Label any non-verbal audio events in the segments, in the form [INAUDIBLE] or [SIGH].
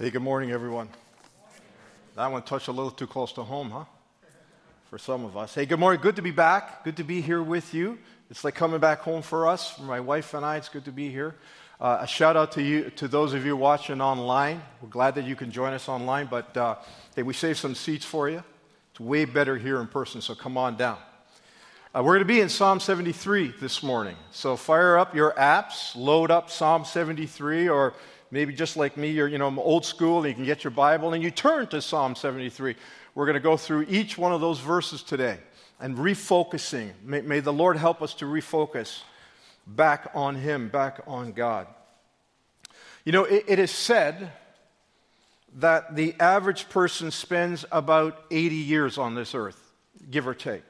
Hey, good morning, everyone. That one touched a little too close to home, huh? For some of us. Hey, good morning. Good to be back. Good to be here with you. It's like coming back home for us, for my wife and I. It's good to be here. Uh, a shout out to you, to those of you watching online. We're glad that you can join us online, but uh, hey, we saved some seats for you. It's way better here in person, so come on down. Uh, we're going to be in Psalm 73 this morning. So fire up your apps, load up Psalm 73, or maybe just like me, you're you know, old school, and you can get your Bible and you turn to Psalm 73. We're going to go through each one of those verses today and refocusing. May, may the Lord help us to refocus back on Him, back on God. You know, it, it is said that the average person spends about 80 years on this earth, give or take.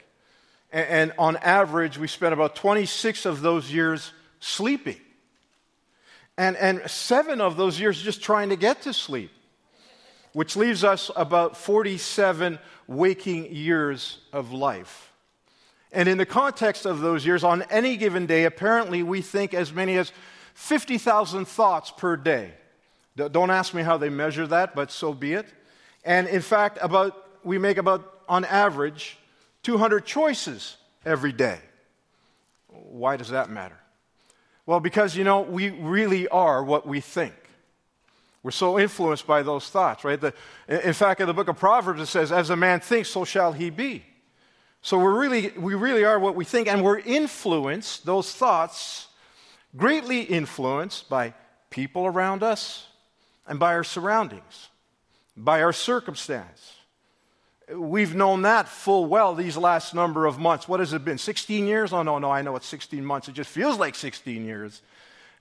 And, and on average, we spend about 26 of those years sleeping. And, and seven of those years just trying to get to sleep, which leaves us about 47 waking years of life. And in the context of those years, on any given day, apparently we think as many as 50,000 thoughts per day. Don't ask me how they measure that, but so be it. And in fact, about, we make about, on average, 200 choices every day. Why does that matter? Well, because, you know, we really are what we think. We're so influenced by those thoughts, right? The, in fact, in the book of Proverbs, it says, As a man thinks, so shall he be. So we're really, we really are what we think, and we're influenced, those thoughts, greatly influenced by people around us and by our surroundings, by our circumstance. We've known that full well these last number of months. What has it been? 16 years? Oh, no, no, I know it's 16 months. It just feels like 16 years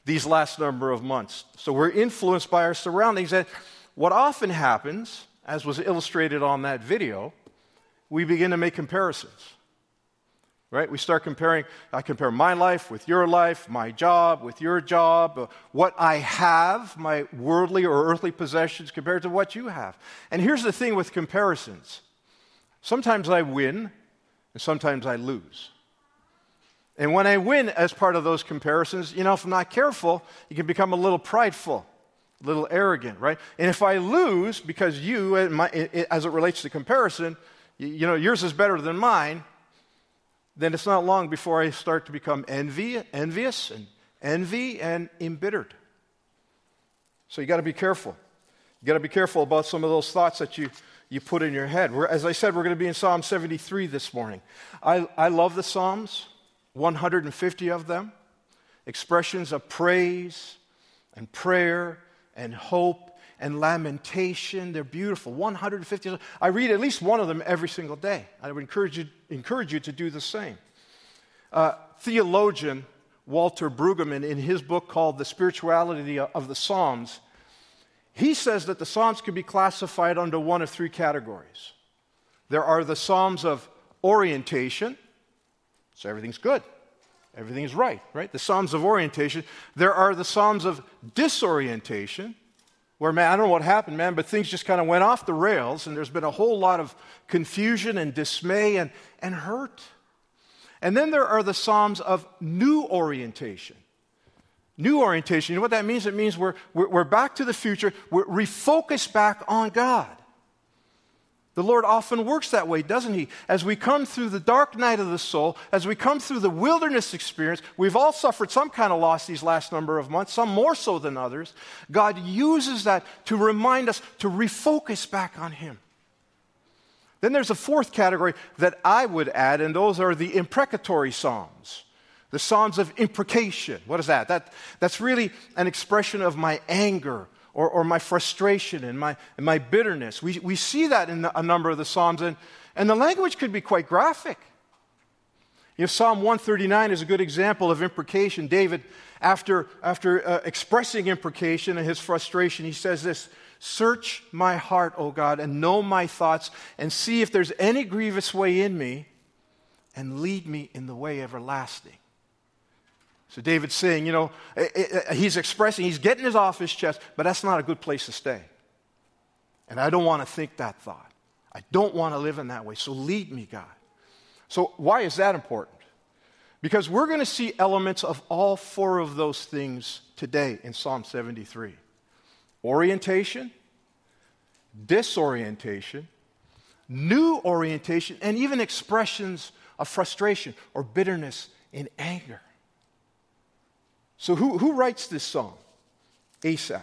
these last number of months. So we're influenced by our surroundings. And what often happens, as was illustrated on that video, we begin to make comparisons. Right? We start comparing, I compare my life with your life, my job with your job, uh, what I have, my worldly or earthly possessions compared to what you have. And here's the thing with comparisons Sometimes I win, and sometimes I lose. And when I win as part of those comparisons, you know, if I'm not careful, you can become a little prideful, a little arrogant, right? And if I lose because you, uh, as it relates to comparison, you know, yours is better than mine, then it's not long before I start to become envy, envious and envy and embittered. So you got to be careful. You got to be careful about some of those thoughts that you you put in your head. We're, as I said, we're going to be in Psalm 73 this morning. I, I love the Psalms, 150 of them, expressions of praise and prayer and hope and lamentation. They're beautiful. 150. I read at least one of them every single day. I would encourage you, encourage you to do the same. Uh, theologian Walter Brueggemann, in his book called The Spirituality of the Psalms, he says that the Psalms can be classified under one of three categories. There are the Psalms of orientation, so everything's good, everything is right, right? The Psalms of orientation. There are the Psalms of disorientation, where, man, I don't know what happened, man, but things just kind of went off the rails, and there's been a whole lot of confusion and dismay and, and hurt. And then there are the Psalms of new orientation. New orientation, you know what that means? It means we're, we're, we're back to the future, we're refocused back on God. The Lord often works that way, doesn't He? As we come through the dark night of the soul, as we come through the wilderness experience, we've all suffered some kind of loss these last number of months, some more so than others. God uses that to remind us to refocus back on Him. Then there's a fourth category that I would add, and those are the imprecatory Psalms. The Psalms of imprecation. What is that? that that's really an expression of my anger or, or my frustration and my, and my bitterness. We, we see that in a number of the Psalms, and, and the language could be quite graphic. You know, Psalm 139 is a good example of imprecation. David, after, after uh, expressing imprecation and his frustration, he says this Search my heart, O God, and know my thoughts, and see if there's any grievous way in me, and lead me in the way everlasting. So David's saying, you know, eh, eh, eh, he's expressing, he's getting his off his chest, but that's not a good place to stay. And I don't want to think that thought. I don't want to live in that way. So lead me, God. So why is that important? Because we're going to see elements of all four of those things today in Psalm 73 orientation, disorientation, new orientation, and even expressions of frustration or bitterness and anger. So, who, who writes this song? Asaph.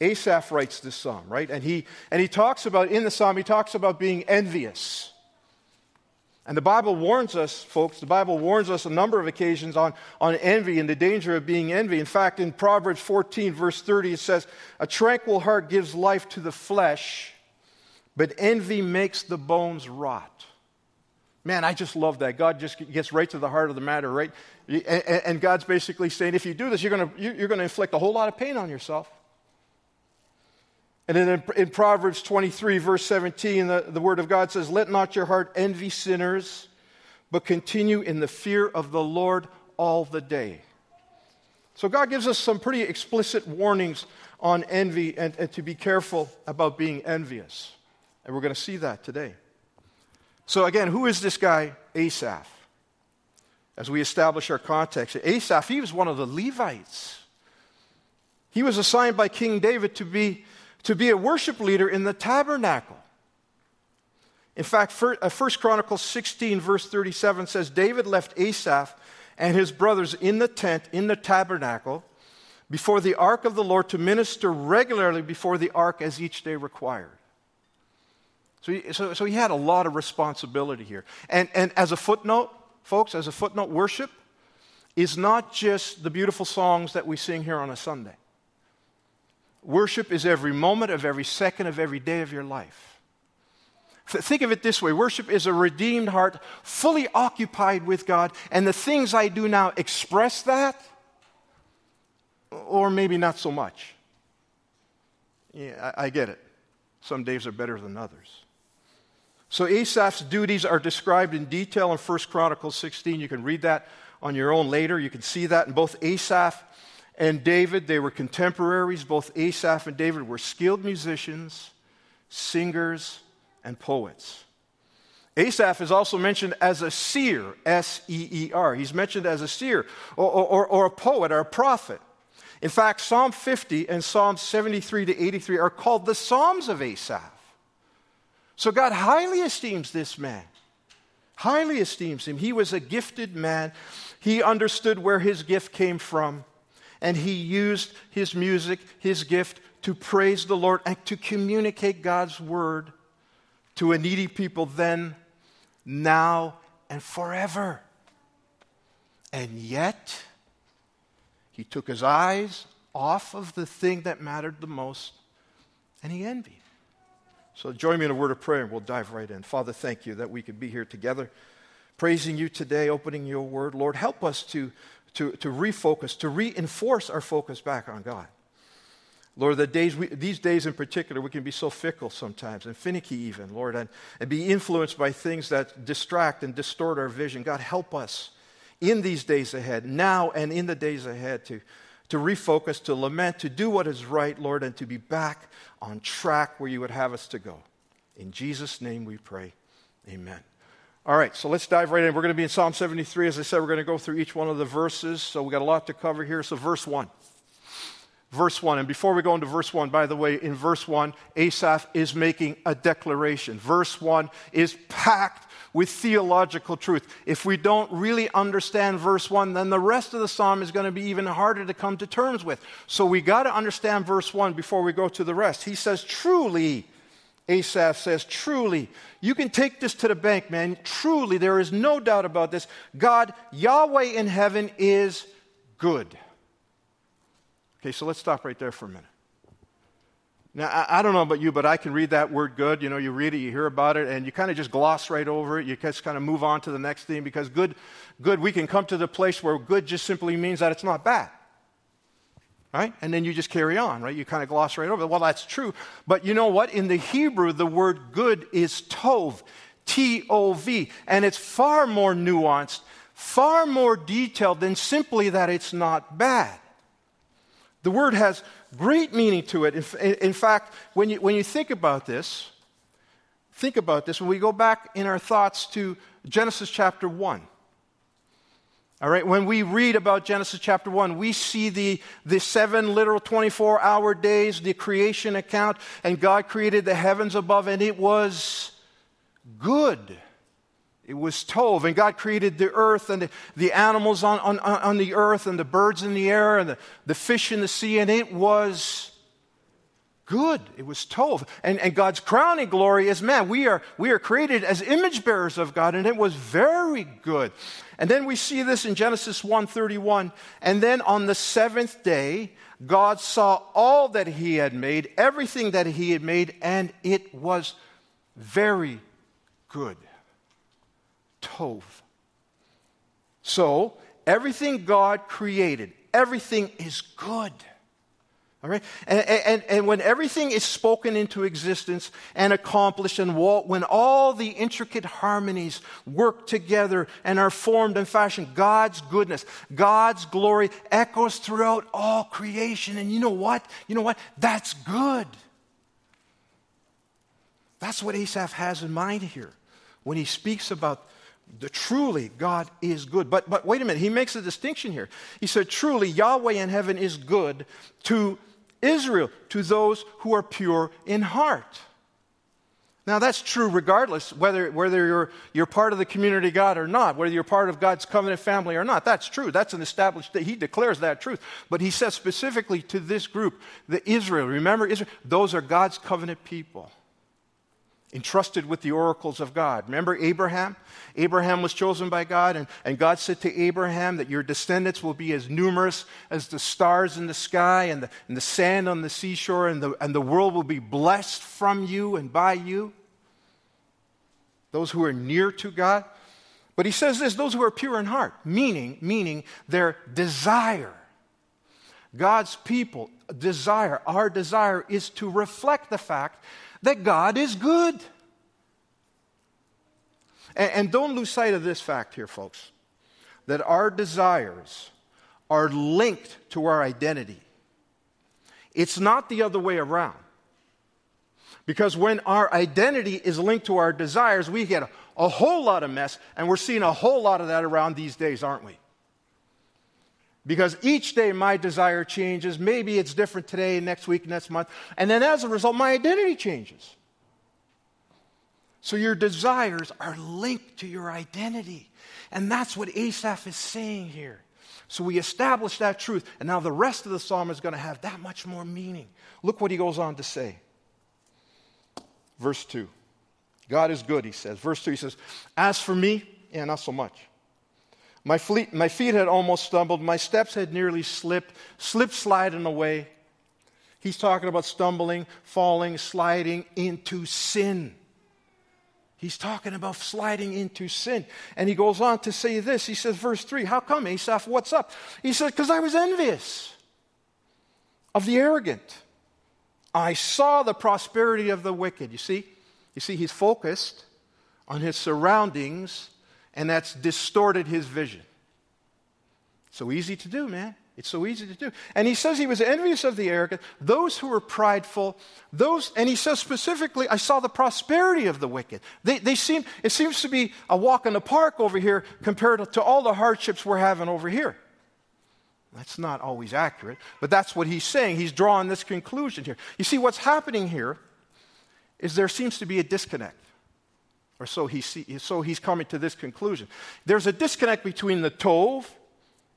Asaph writes this psalm, right? And he, and he talks about, in the psalm, he talks about being envious. And the Bible warns us, folks, the Bible warns us a number of occasions on, on envy and the danger of being envy. In fact, in Proverbs 14, verse 30, it says, A tranquil heart gives life to the flesh, but envy makes the bones rot. Man, I just love that. God just gets right to the heart of the matter, right? And God's basically saying, if you do this, you're going to, you're going to inflict a whole lot of pain on yourself. And then in, in, Proverbs 23, verse 17, the, the Word of God says, Let not your heart envy sinners, but continue in the fear of the Lord all the day. So God gives us some pretty explicit warnings on envy and, and to be careful about being envious. And we're going to see that today. So, again, who is this guy, Asaph? As we establish our context, Asaph, he was one of the Levites. He was assigned by King David to be to be a worship leader in the tabernacle. In fact, 1 uh, Chronicles 16, verse 37 says David left Asaph and his brothers in the tent, in the tabernacle, before the ark of the Lord to minister regularly before the ark as each day required. So he, so, so he had a lot of responsibility here. And, and as a footnote, folks, as a footnote, worship is not just the beautiful songs that we sing here on a Sunday. Worship is every moment of every second of every day of your life. Think of it this way worship is a redeemed heart, fully occupied with God, and the things I do now express that, or maybe not so much. Yeah, I, I get it. Some days are better than others. So Asaph's duties are described in detail in 1 Chronicles 16. You can read that on your own later. You can see that in both Asaph and David, they were contemporaries. Both Asaph and David were skilled musicians, singers, and poets. Asaph is also mentioned as a seer, S E E R. He's mentioned as a seer or, or, or, a poet or a prophet. In fact, Psalm 50 and Psalm 73 to 83 are called the Psalms of Asaph. So God highly esteems this man, highly esteems him. He was a gifted man. He understood where his gift came from and he used his music, his gift, to praise the Lord and to communicate God's word to a needy people then, now, and forever. And yet, he took his eyes off of the thing that mattered the most and he envied. So join me in a word of prayer and we'll dive right in. Father, thank you that we could be here together, praising you today, opening your word. Lord, help us to to, to refocus, to reinforce our focus back on God. Lord, the days we, these days in particular, we can be so fickle sometimes and finicky even, Lord, and, and be influenced by things that distract and distort our vision. God, help us in these days ahead, now and in the days ahead, to, to refocus, to lament, to do what is right, Lord, and to be back on track where you would have us to go. In Jesus' name we pray. Amen. All right, so let's dive right in. We're going to be in Psalm 73. As I said, we're going to go through each one of the verses. So we got a lot to cover here. So, verse 1. Verse 1. And before we go into verse 1, by the way, in verse 1, Asaph is making a declaration. Verse 1 is packed with theological truth. If we don't really understand verse 1, then the rest of the psalm is going to be even harder to come to terms with. So we got to understand verse 1 before we go to the rest. He says, Truly, Asaph says, Truly, you can take this to the bank, man. Truly, there is no doubt about this. God, Yahweh in heaven, is good. Okay, so let's stop right there for a minute. Now, I, I, don't know about you, but I can read that word good. You know, you read it, you hear about it, and you kind of just gloss right over it. You just kind of move on to the next thing because good, good, we can come to the place where good just simply means that it's not bad right? And then you just carry on, right? You kind of gloss right over it. Well, that's true. But you know what? In the Hebrew, the word good is tov, T O V. And it's far more nuanced, far more detailed than simply that it's not bad. The word has great meaning to it. In, in fact, when you, when you think about this, think about this, when we go back in our thoughts to Genesis chapter 1. All right, when we read about Genesis chapter 1, we see the, the seven literal 24 hour days, the creation account, and God created the heavens above, and it was good. It was Tov, and God created the earth and the, animals on, on, on the earth, and the birds in the air, and the, the fish in the sea, and it was good. It was Tov. And, and God's crowning glory is man. We are, we are created as image bearers of God, and it was very good. And then we see this in Genesis 1:31. And then on the seventh day, God saw all that he had made, everything that he had made, and it was very good. Tov. So, everything God created, everything is good. All right? And, and, and, when everything is spoken into existence and accomplished, and when all the intricate harmonies work together and are formed and fashioned, God's goodness, God's glory echoes throughout all creation. And you know what? You know what? That's good. That's what Asaph has in mind here when he speaks about the truly God is good. But, but wait a minute, he makes a distinction here. He said, truly, Yahweh in heaven is good to Israel, to those who are pure in heart. Now, that's true regardless whether, whether you're, you're part of the community of God or not, whether you're part of God's covenant family or not. That's true. That's an established, he declares that truth. But he says specifically to this group, the Israel, remember Israel, those are God's covenant people entrusted with the oracles of God. Remember Abraham? Abraham was chosen by God, and, and God said to Abraham that your descendants will be as numerous as the stars in the sky and the, and the sand on the seashore, and the, and the world will be blessed from you and by you. Those who are near to God. But he says this those who are pure in heart, meaning, meaning their desire. God's people desire, our desire is to reflect the fact that God is good. And, and don't lose sight of this fact here, folks that our desires are linked to our identity. It's not the other way around. Because when our identity is linked to our desires, we get a, a, whole lot of mess, and we're seeing a whole lot of that around these days, aren't we? Because each day my desire changes. Maybe it's different today, next week, next month. And then as a result, my identity changes. So your desires are linked to your identity. And that's what Asaph is saying here. So we establish that truth. And now the rest of the psalm is going to have that much more meaning. Look what he goes on to say. Verse 2. God is good, he says. Verse 2, he says, As for me, yeah, not so much. My, fleet, my feet had almost stumbled. My steps had nearly slipped, slip sliding away. He's talking about stumbling, falling, sliding into sin. He's talking about sliding into sin. And he goes on to say this. He says, verse 3, How come, Asaph? What's up? He says, Because I was envious of the arrogant. I saw the prosperity of the wicked. You see? You see, he's focused on his surroundings and that's distorted his vision. So easy to do, man. It's so easy to do. And he says he was envious of the arrogant, those who were prideful, those, and he says specifically, I saw the prosperity of the wicked. They, they seem, it seems to be a walk in the park over here compared to all the hardships we're having over here. That's not always accurate, but that's what he's saying. He's drawing this conclusion here. You see, what's happening here is there seems to be a disconnect. Or so, he see, so he's coming to this conclusion. There's a disconnect between the Tov,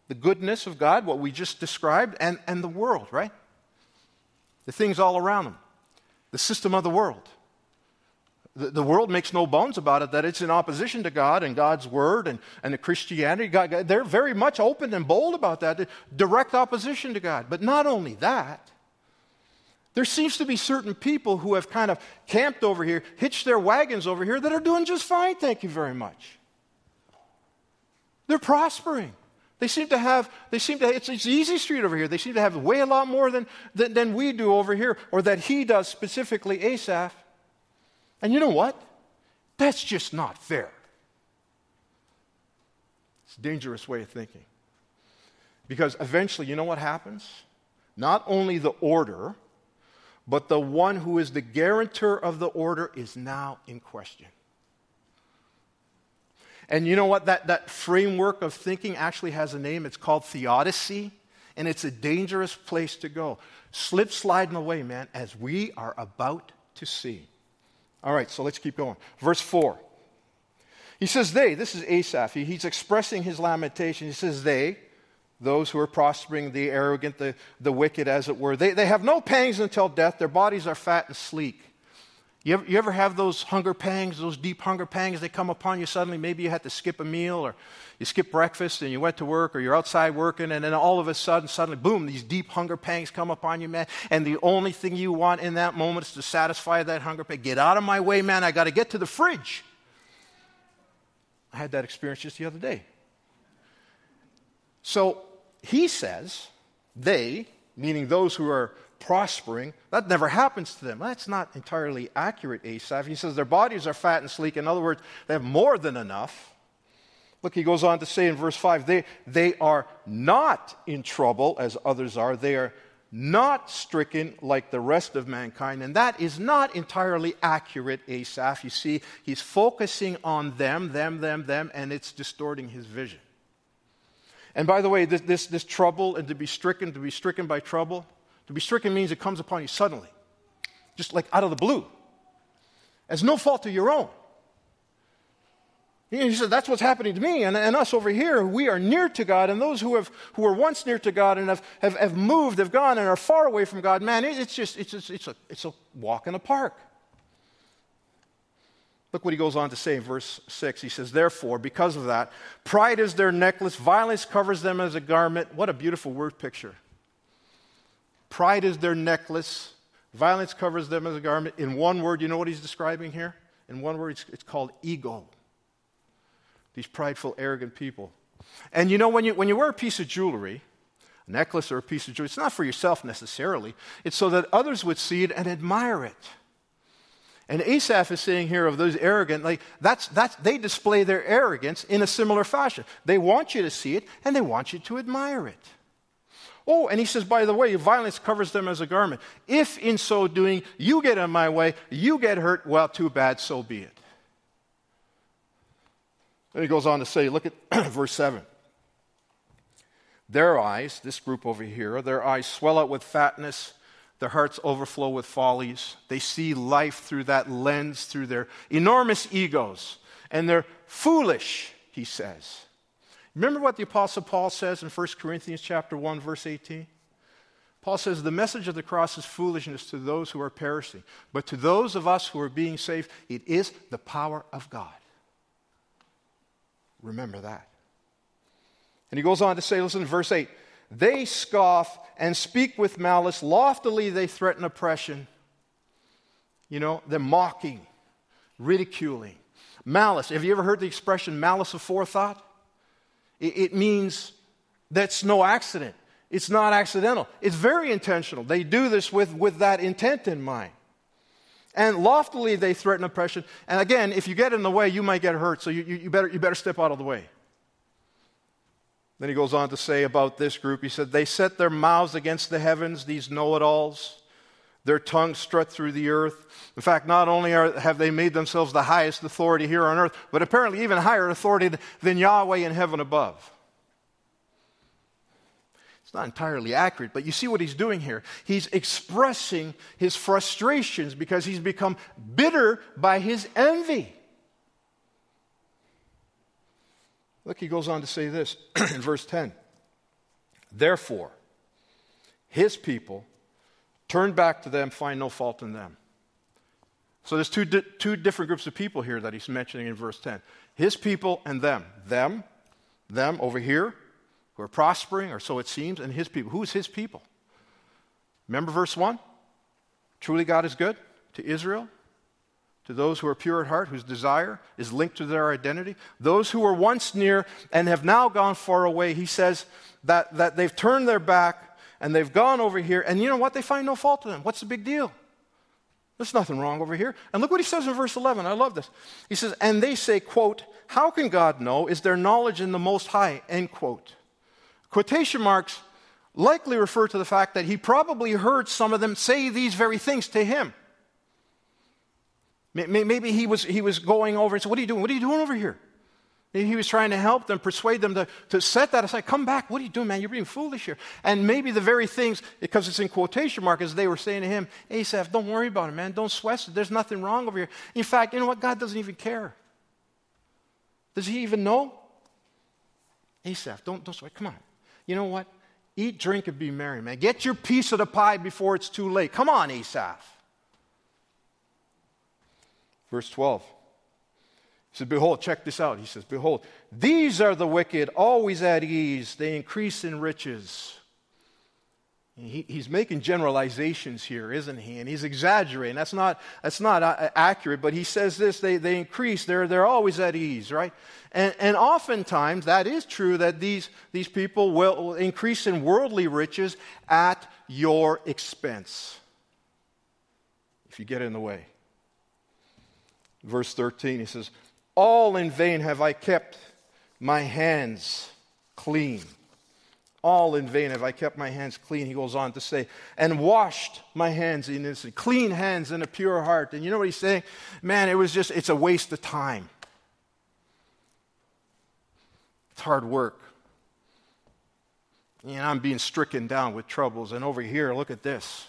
the goodness of God, what we just described, and, and the world, right? The things all around them, the system of the world. The, the world makes no bones about it that it's in opposition to God and God's word and, and the Christianity. God, they're very much open and bold about that, direct opposition to God. But not only that, there seems to be certain people who have kind of camped over here, hitched their wagons over here, that are doing just fine, thank you very much. They're prospering. They seem to have, they seem to, it's, it's easy street over here. They seem to have way a lot more than, than, than we do over here, or that he does specifically, Asaph. And you know what? That's just not fair. It's a dangerous way of thinking. Because eventually, you know what happens? Not only the order, but the one who is the guarantor of the order is now in question. And you know what? That, that framework of thinking actually has a name. It's called theodicy, and it's a dangerous place to go. Slip sliding away, man, as we are about to see. All right, so let's keep going. Verse 4. He says, They, this is Asaph. He, he's expressing his lamentation. He says, They, those who are prospering, the arrogant, the, the wicked, as it were, they, they have no pangs until death. Their bodies are fat and sleek. You ever, you ever have those hunger pangs, those deep hunger pangs? They come upon you suddenly. Maybe you had to skip a meal or you skip breakfast and you went to work or you're outside working and then all of a sudden, suddenly, boom, these deep hunger pangs come upon you, man. And the only thing you want in that moment is to satisfy that hunger pang. Get out of my way, man. I got to get to the fridge. I had that experience just the other day. So he says, they, meaning those who are prospering. That never happens to them. That's not entirely accurate, Asaph. He says their bodies are fat and sleek. In other words, they have more than enough. Look, he goes on to say in verse 5 they, they are not in trouble as others are. They are not stricken like the rest of mankind. And that is not entirely accurate, Asaph. You see, he's focusing on them, them, them, them, and it's distorting his vision. And by the way, this, this, this trouble and to be stricken, to be stricken by trouble, to be stricken means it comes upon you suddenly, just like out of the blue. It's no fault of your own. He said, That's what's happening to me and, and us over here. We are near to God, and those who, have, who were once near to God and have, have, have moved, have gone, and are far away from God, man, it, it's just, it's, just, it's, a, it's a walk in a park. Look what he goes on to say in verse 6. He says, Therefore, because of that, pride is their necklace, violence covers them as a garment. What a beautiful word picture. Pride is their necklace. Violence covers them as a garment. In one word, you know what he's describing here? In one word, it's, it's called ego. These prideful, arrogant people. And you know, when you, when you wear a piece of jewelry, a necklace or a piece of jewelry, it's not for yourself necessarily, it's so that others would see it and admire it. And Asaph is saying here of those arrogant, like that's, that's, they display their arrogance in a similar fashion. They want you to see it and they want you to admire it. Oh, and he says, by the way, violence covers them as a garment. If in so doing you get in my way, you get hurt, well, too bad, so be it. Then he goes on to say, look at [CLEARS THROAT] verse 7. Their eyes, this group over here, their eyes swell out with fatness, their hearts overflow with follies. They see life through that lens, through their enormous egos, and they're foolish, he says. Remember what the apostle Paul says in 1 Corinthians chapter 1 verse 18? Paul says the message of the cross is foolishness to those who are perishing, but to those of us who are being saved, it is the power of God. Remember that. And he goes on to say, listen verse 8. They scoff and speak with malice. Loftily they threaten oppression. You know, they're mocking, ridiculing. Malice. Have you ever heard the expression malice aforethought? It means that's no accident. It's not accidental. It's very intentional. They do this with, with that intent in mind. And loftily they threaten oppression. And again, if you get in the way, you might get hurt, so you, you, you, better, you better step out of the way. Then he goes on to say about this group, he said, They set their mouths against the heavens, these know it alls. Their tongues strut through the earth. In fact, not only are, have they made themselves the highest authority here on earth, but apparently even higher authority than Yahweh in heaven above. It's not entirely accurate, but you see what he's doing here. He's expressing his frustrations because he's become bitter by his envy. Look, he goes on to say this [CLEARS THROAT] in verse 10. Therefore, his people turn back to them, find no fault in them. So there's two, di- two different groups of people here that he's mentioning in verse 10 his people and them. Them, them over here, who are prospering, or so it seems, and his people. Who's his people? Remember verse 1? Truly God is good to Israel, to those who are pure at heart, whose desire is linked to their identity. Those who were once near and have now gone far away, he says that, that they've turned their back and they've gone over here, and you know what? They find no fault in them. What's the big deal? There's nothing wrong over here. And look what he says in verse 11. I love this. He says, And they say, quote, How can God know? Is there knowledge in the Most High? End quote. Quotation marks likely refer to the fact that he probably heard some of them say these very things to him. Maybe he was, he was going over and said, What are you doing? What are you doing over here? Maybe He was trying to help them, persuade them to, to set that aside. Come back. What are you doing, man? You're being foolish here. And maybe the very things, because it's in quotation marks, as they were saying to him, Asaph, don't worry about it, man. Don't sweat it. There's nothing wrong over here. In fact, you know what? God doesn't even care. Does he even know? Asaph, don't, don't sweat. Come on. You know what? Eat, drink, and be merry, man. Get your piece of the pie before it's too late. Come on, Asaph. Verse 12. He says, Behold, check this out. He says, Behold, these are the wicked, always at ease. They increase in riches. He, he's making generalizations here, isn't he? And he's exaggerating. That's not, that's not accurate, but he says this they, they increase, they're, they're always at ease, right? And, and oftentimes that is true that these, these people will increase in worldly riches at your expense if you get in the way. Verse 13, he says, All in vain have I kept my hands clean all in vain have I kept my hands clean, he goes on to say, and washed my hands in innocent, clean hands and a pure heart. And you know what he's saying? Man, it was just, it's a waste of time. It's hard work. And I'm being stricken down with troubles. And over here, look at this.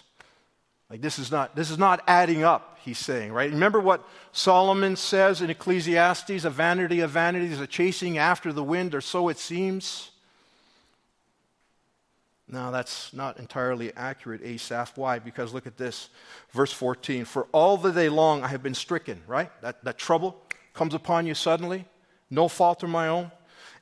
Like this is not this is not adding up, he's saying, right? Remember what Solomon says in Ecclesiastes, a vanity of vanities, a chasing after the wind, or so it seems. Now that's not entirely accurate, Asaph. Why? Because look at this. Verse 14 For all the day long I have been stricken, right? That, that trouble comes upon you suddenly, no fault of my own.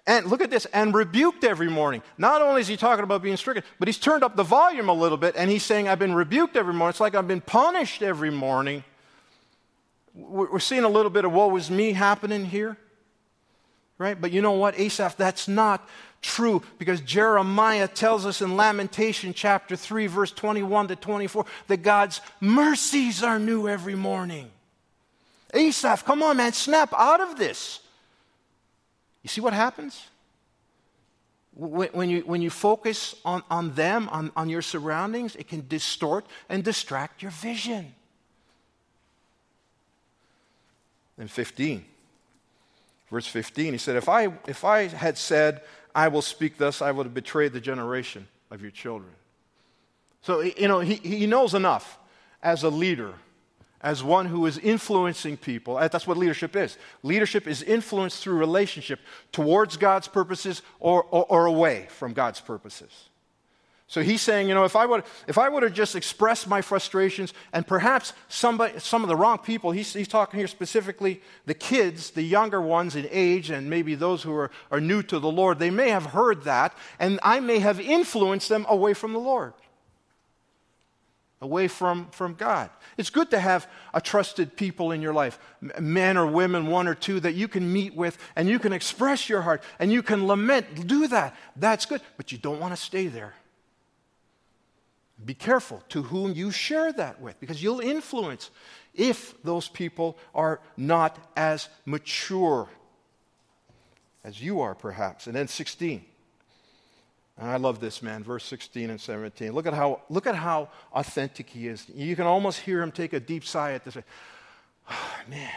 And look at this, and rebuked every morning. Not only is he talking about being stricken, but he's turned up the volume a little bit, and he's saying, I've been rebuked every morning. It's like I've been punished every morning. We're seeing a little bit of woe is me happening here, right? But you know what, Asaph, that's not true because Jeremiah tells us in Lamentation chapter 3, verse 21 to 24, that God's mercies are new every morning. Asaph, come on, man, snap out of this. You see what happens? When you, when you focus on, on them, on, on your surroundings, it can distort and distract your vision. And 15, verse 15, he said, If I, if I had said, I will speak thus, I would have betrayed the generation of your children. So, you know, he, he knows enough as a leader, as one who is influencing people. That's what leadership is. Leadership is influence through relationship towards God's purposes or, or, or away from God's purposes. So he's saying, you know, if I would, if I would have just expressed my frustrations and perhaps somebody, some of the wrong people, he's, he's talking here specifically the kids, the younger ones in age, and maybe those who are, are new to the Lord, they may have heard that, and I may have influenced them away from the Lord, away from, from God. It's good to have a trusted people in your life, men or women, one or two, that you can meet with and you can express your heart and you can lament. Do that. That's good, but you don't want to stay there. Be careful to whom you share that with because you'll influence if those people are not as mature as you are, perhaps. And then 16. And I love this man, verse 16 and 17. Look at how, look at how authentic he is. You can almost hear him take a deep sigh at this. Oh, [SIGHS] man.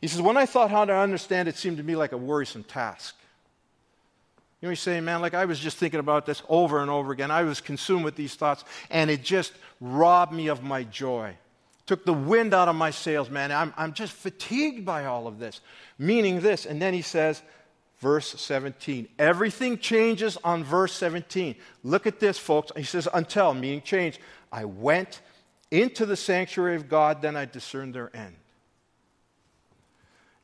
He says, When I thought how to understand it seemed to me like a worrisome task. You know, he's saying, man, like I was just thinking about this over and over again. I was consumed with these thoughts, and it just robbed me of my joy. Took the wind out of my sails, man. I'm, I'm just fatigued by all of this. Meaning this. And then he says, verse 17. Everything changes on verse 17. Look at this, folks. He says, until, meaning change. I went into the sanctuary of God, then I discerned their end.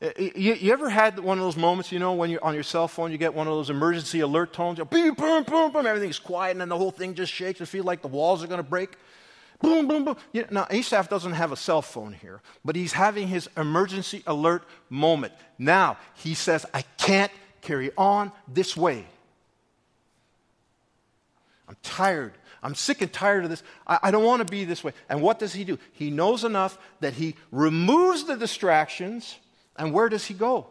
Eh, eh, you, you, ever had one of those moments, you know, when you're on your cell phone, you get one of those emergency alert tones, you boom, boom, boom, boom, everything's quiet, and then the whole thing just shakes. You feel like the walls are going to break. Boom, boom, boom. You know, now, Asaph doesn't have a cell phone here, but he's having his emergency alert moment. Now, he says, I can't carry on this way. I'm tired. I'm sick and tired of this. I, I don't want to be this way. And what does he do? He knows enough that he removes the distractions and where does he go?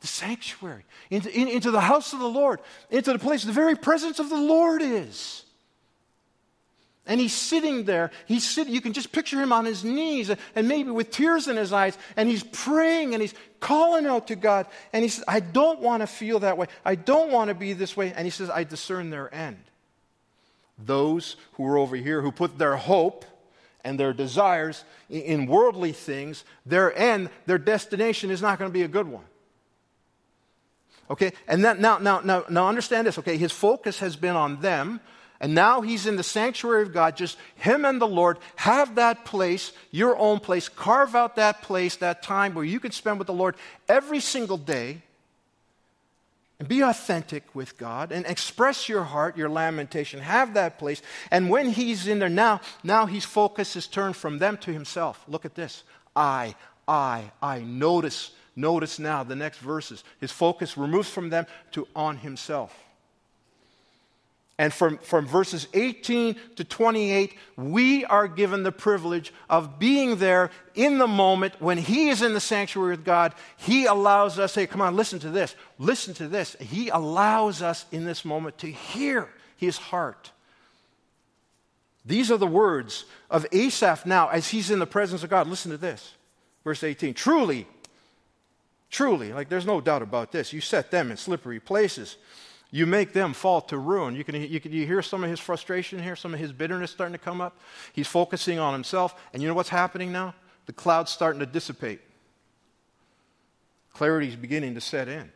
The sanctuary, into, in, into the house of the Lord, into the place the very presence of the Lord is. And he's sitting there. He's sitting, you can just picture him on his knees and maybe with tears in his eyes. And he's praying and he's calling out to God. And he says, I don't want to feel that way. I don't want to be this way. And he says, I discern their end. Those who are over here who put their hope and their desires in worldly things, their end, their destination is not going to be a good one. Okay? And that, now, now, now, now understand this, okay? His focus has been on them and now he's in the sanctuary of God, just him and the Lord. Have that place, your own place. Carve out that place, that time where you can spend with the Lord every single day. And be authentic with God and express your heart, your lamentation. Have that place. And when he's in there now, now his focus is turned from them to himself. Look at this. I, I, I. Notice, notice now the next verses. His focus removes from them to on himself. And from, from verses 18 to 28, we are given the privilege of being there in the moment when He is in the sanctuary with God. He allows us, hey, come on, listen to this. Listen to this. He allows us in this moment to hear His heart. These are the words of Asaph now as he's in the presence of God. Listen to this. Verse 18. Truly, truly, like there's no doubt about this, you set them in slippery places you make them fall to ruin. You can, you can you hear some of his frustration here, some of his bitterness starting to come up. He's focusing on himself. And you know what's happening now? The cloud's starting to dissipate. Clarity's beginning to set in.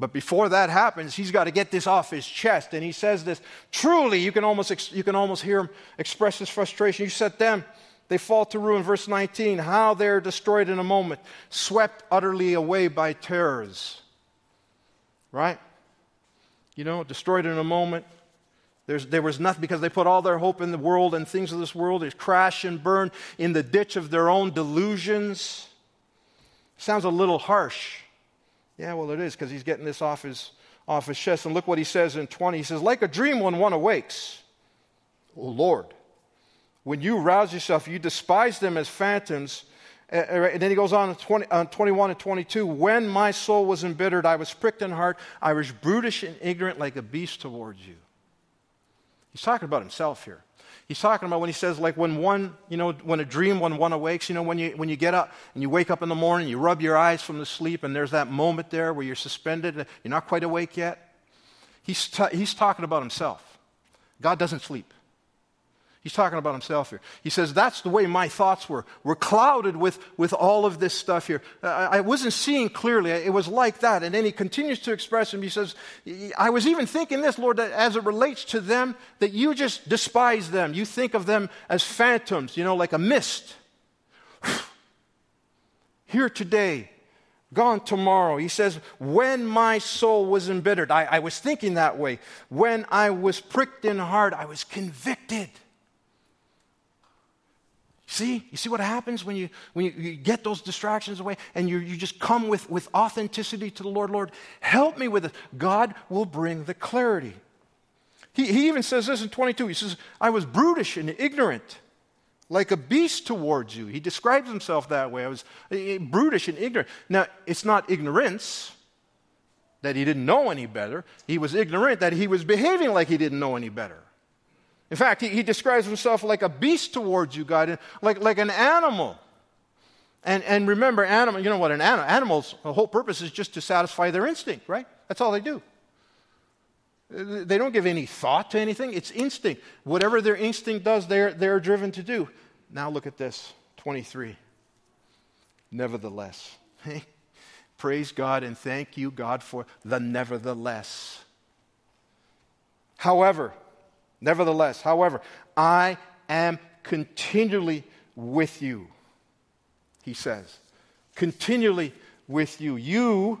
But before that happens, he's got to get this off his chest. And he says this truly, you can almost, you can almost hear him express his frustration. You set them, they fall to ruin. Verse 19, how they're destroyed in a moment, swept utterly away by terrors. Right? You know, destroyed in a moment. There's, there was nothing because they put all their hope in the world and things of this world. They crash and burn in the ditch of their own delusions. Sounds a little harsh. Yeah, well, it is because he's getting this off his, off his chest. And look what he says in 20. He says, Like a dream when one awakes. Oh, Lord, when you rouse yourself, you despise them as phantoms Uh, uh, and then he goes on 20, uh, 21 and 22. When my soul was embittered, I was pricked in heart. I was brutish and ignorant like a beast towards you. He's talking about himself here. He's talking about when he says, like when one, you know, when a dream, when one awakes, you know, when you, when you get up and you wake up in the morning, you rub your eyes from the sleep, and there's that moment there where you're suspended, you're not quite awake yet. He's, t- he's talking about himself. God doesn't sleep. He's talking about himself here. He says, That's the way my thoughts were. Were clouded with, with all of this stuff here. Uh, I, I wasn't seeing clearly. It was like that. And then he continues to express him. He says, I was even thinking this, Lord, that as it relates to them, that you just despise them. You think of them as phantoms, you know, like a mist. [SIGHS] here today, gone tomorrow. He says, When my soul was embittered, I, I was thinking that way. When I was pricked in heart, I was convicted. See, you see what happens when you when you, you get those distractions away and you, you just come with, with authenticity to the Lord. Lord, help me with it. God will bring the clarity. He, he even says this in 22. He says, I was brutish and ignorant, like a beast towards you. He describes himself that way. I was eh, eh, brutish and ignorant. Now, it's not ignorance that he didn't know any better. He was ignorant that he was behaving like he didn't know any better. In fact, he, he describes himself like a beast towards you, God, like, like an animal. And, and remember, animal, you know what, an animal, animals, whole purpose is just to satisfy their instinct, right? That's all they do. Uh, they don't give any thought to anything. It's instinct. Whatever their instinct does, they're, they're driven to do. Now look at this 23. Nevertheless. [LAUGHS] Praise God and thank you, God, for the nevertheless. However, Nevertheless, however, I am continually with you, he says. Continually with you. You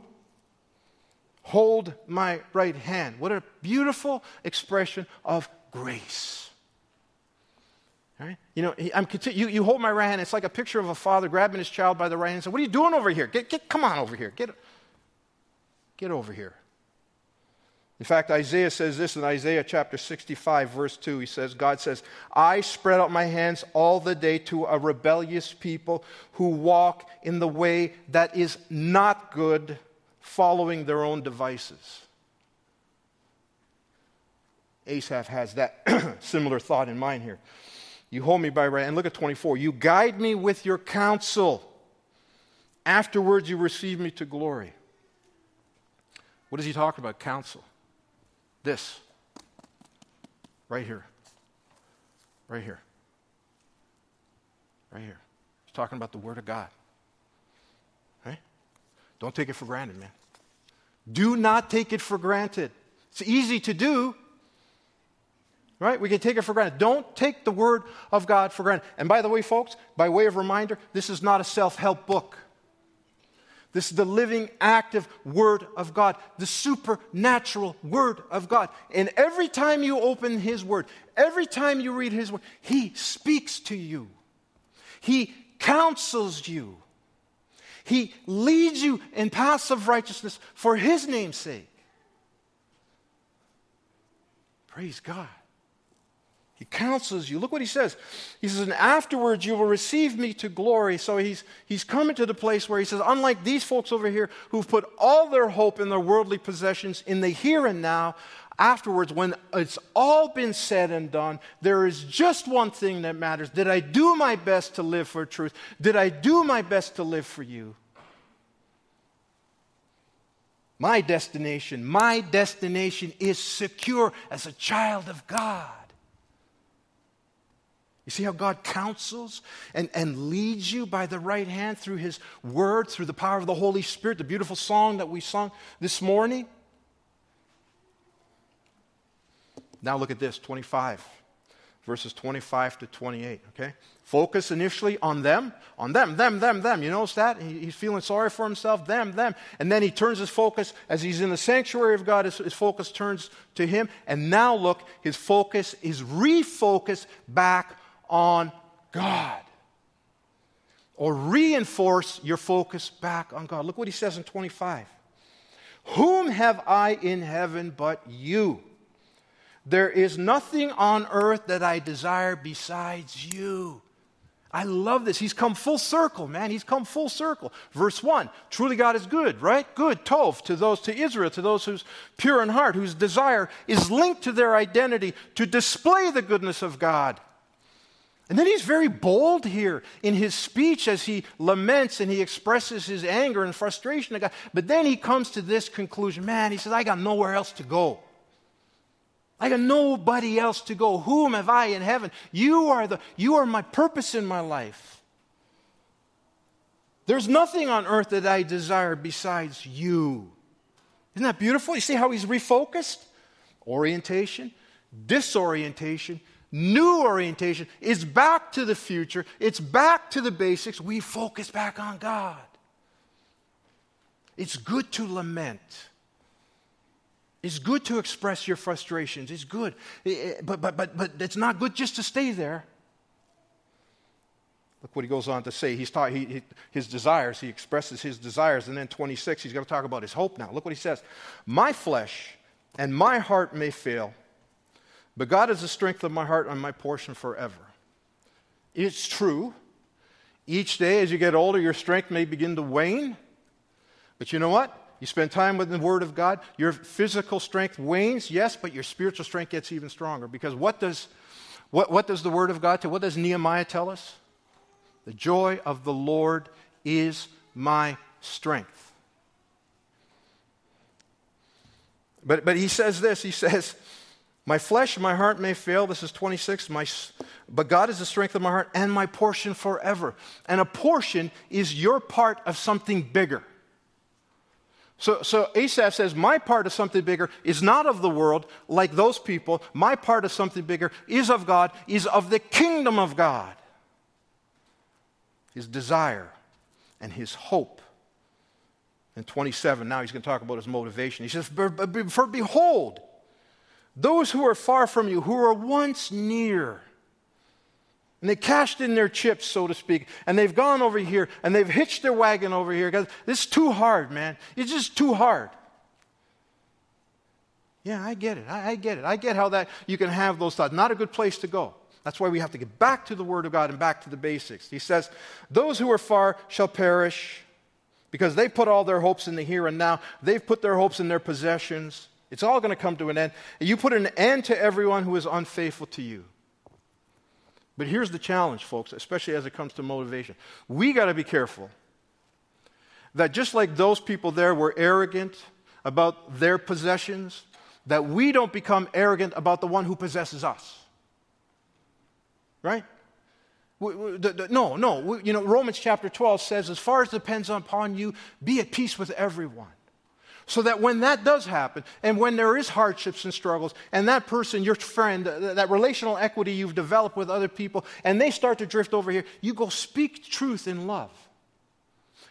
hold my right hand. What a beautiful expression of grace. Right? You know, I'm you, you hold my right hand. It's like a picture of a father grabbing his child by the right hand and saying, What are you doing over here? Get, get, come on over here. Get, get over here. In fact, Isaiah says this in Isaiah chapter 65, verse 2. He says, God says, I spread out my hands all the day to a rebellious people who walk in the way that is not good, following their own devices. Asaph has that [CLEARS THROAT] similar thought in mind here. You hold me by right, and look at 24. You guide me with your counsel. Afterwards, you receive me to glory. What is he talking about? Counsel. This. Right here. Right here. Right here. He's talking about the Word of God. Right? Don't take it for granted, man. Do not take it for granted. It's easy to do, right? We can take it for granted. Don't take the Word of God for granted. And by the way, folks, by way of reminder, this is not a self help book. This is the living, active Word of God, the supernatural Word of God. And every time you open His Word, every time you read His Word, He speaks to you, He counsels you, He leads you in paths of righteousness for His name's sake. Praise God. He counsels you. Look what he says. He says, And afterwards you will receive me to glory. So he's, he's coming to the place where he says, Unlike these folks over here who've put all their hope in their worldly possessions in the here and now, afterwards, when it's all been said and done, there is just one thing that matters. Did I do my best to live for truth? Did I do my best to live for you? My destination, my destination is secure as a child of God. You see how God counsels and, and leads you by the right hand through His Word, through the power of the Holy Spirit, the beautiful song that we sung this morning? Now look at this 25, verses 25 to 28, okay? Focus initially on them, on them, them, them, them. You notice that? He, he's feeling sorry for himself, them, them. And then he turns his focus, as he's in the sanctuary of God, his, his focus turns to Him. And now look, his focus is refocused back on God. Or reinforce your focus back on God. Look what he says in 25. Whom have I in heaven but you? There is nothing on earth that I desire besides you. I love this. He's come full circle, man. He's come full circle. Verse 1 Truly God is good, right? Good, Tov, to those, to Israel, to those who's pure in heart, whose desire is linked to their identity to display the goodness of God. And then he's very bold here in his speech as he laments and he expresses his anger and frustration. But then he comes to this conclusion man, he says, I got nowhere else to go. I got nobody else to go. Whom have I in heaven? You are, the, you are my purpose in my life. There's nothing on earth that I desire besides you. Isn't that beautiful? You see how he's refocused? Orientation, disorientation, new orientation. It's back to the future, it's back to the basics. We focus back on God. It's good to lament. It's good to express your frustrations. It's good. But, but, but, but it's not good just to stay there. Look what he goes on to say. He's taught he, he, his desires. He expresses his desires. And then 26, he's going to talk about his hope now. Look what he says My flesh and my heart may fail, but God is the strength of my heart and my portion forever. It's true. Each day as you get older, your strength may begin to wane. But you know what? You spend time with the Word of God, your physical strength wanes, yes, but your spiritual strength gets even stronger. Because what does, what, what does the Word of God tell? What does Nehemiah tell us? The joy of the Lord is my strength. But, but he says this he says, my flesh, my heart may fail. This is 26. My, but God is the strength of my heart and my portion forever. And a portion is your part of something bigger. So, so Asaph says, My part of something bigger is not of the world like those people. My part of something bigger is of God, is of the kingdom of God. His desire and his hope. In 27, now he's going to talk about his motivation. He says, For behold, those who are far from you, who were once near, and they cashed in their chips, so to speak, and they've gone over here and they've hitched their wagon over here because this is too hard, man. It's just too hard. Yeah, I get it. I, I, get it. I get how that you can have those thoughts. Not a good place to go. That's why we have to get back to the Word of God and back to the basics. He says, Those who are far shall perish because they put all their hopes in the here and now. They've put their hopes in their possessions It's all going to come to an end. You put an end to everyone who is unfaithful to you. But here's the challenge, folks, especially as it comes to motivation. We got to be careful that just like those people there were arrogant about their possessions, that we don't become arrogant about the one who possesses us. Right? No, no. You know, Romans chapter 12 says, as far as depends upon you, be at peace with everyone. So that when that does happen, and when there is hardships and struggles, and that person, your friend, that relational equity you've developed with other people, and they start to drift over here, you go speak truth in love.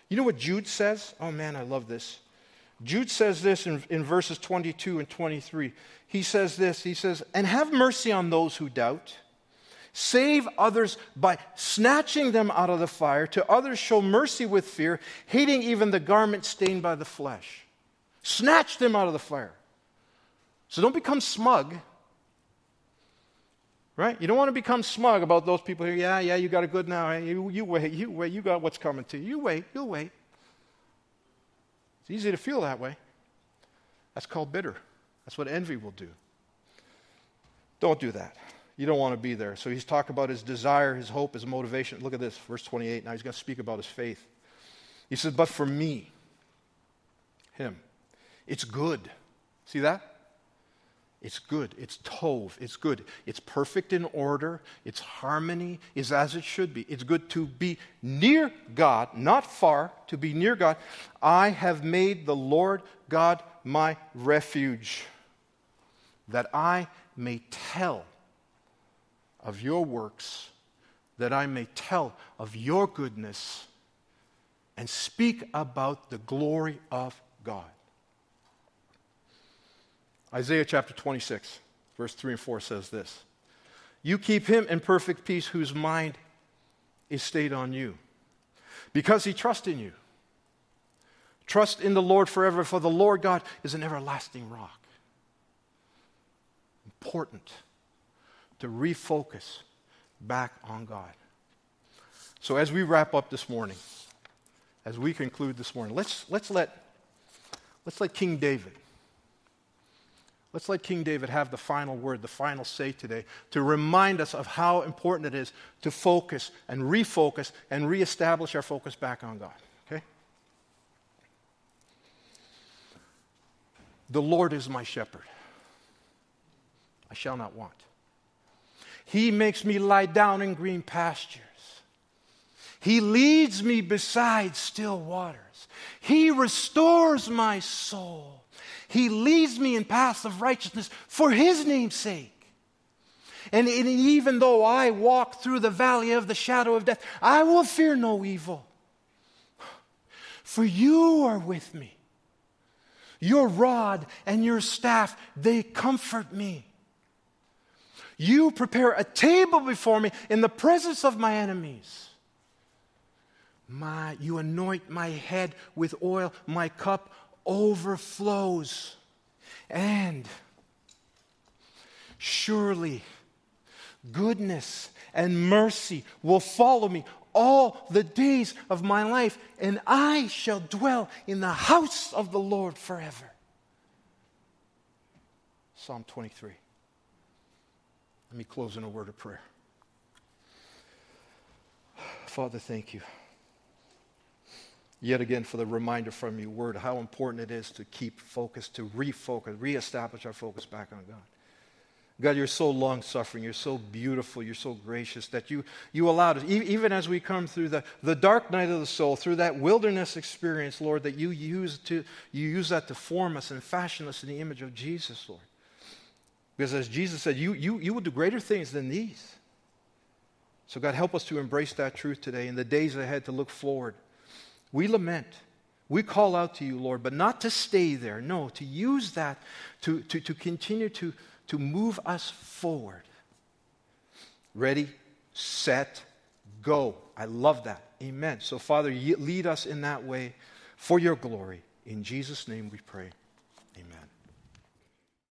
You know what Jude says? Oh man, I love this. Jude says this in, in verses 22 and 23. He says this He says, And have mercy on those who doubt. Save others by snatching them out of the fire. To others, show mercy with fear, hating even the garment stained by the flesh. Snatch them out of the fire. So don't become smug. Right? You don't want to become smug about those people here. Yeah, yeah, you got it good now. You, you wait, you wait, you got what's coming to you. You wait, you'll wait. It's easy to feel that way. That's called bitter. That's what envy will do. Don't do that. You don't want to be there. So he's talking about his desire, his hope, his motivation. Look at this, verse 28. Now he's going to speak about his faith. He says, But for me, him, it's good. See that? It's good. It's tov. It's good. It's perfect in order. Its harmony is as it should be. It's good to be near God, not far, to be near God. I have made the Lord God my refuge, that I may tell of your works, that I may tell of your goodness and speak about the glory of God. Isaiah chapter 26, verse 3 and 4 says this You keep him in perfect peace whose mind is stayed on you, because he trusts in you. Trust in the Lord forever, for the Lord God is an everlasting rock. Important to refocus back on God. So, as we wrap up this morning, as we conclude this morning, let's, let's, let, let's let King David Let's let King David have the final word, the final say today, to remind us of how important it is to focus and refocus and reestablish our focus back on God. Okay? The Lord is my shepherd. I shall not want. He makes me lie down in green pastures. He leads me beside still waters. He restores my soul. He leads me in paths of righteousness for His name's sake. And, and even though I walk through the valley of the shadow of death, I will fear no evil. For you are with me. Your rod and your staff, they comfort me. You prepare a table before me in the presence of my enemies. My, you anoint my head with oil, my cup overflows. And surely goodness and mercy will follow me all the days of my life, and I shall dwell in the house of the Lord forever. Psalm 23. Let me close in a word of prayer. Father, thank you yet again for the reminder from your word how important it is to keep focus, to refocus, reestablish our focus back on God. God, you're so long suffering, you're so beautiful, you're so gracious that you, you allowed us, even as we come through the, the dark night of the soul, through that wilderness experience, Lord, that you use, to, you use that to form us and fashion us in the image of Jesus, Lord. Because as Jesus said, you, you, you will do greater things than these. So, God, help us to embrace that truth today in the days ahead to look forward we lament. We call out to you, Lord, but not to stay there. No, to use that to, to, to continue to, to move us forward. Ready, set, go. I love that. Amen. So, Father, lead us in that way for your glory. In Jesus' name we pray. Amen.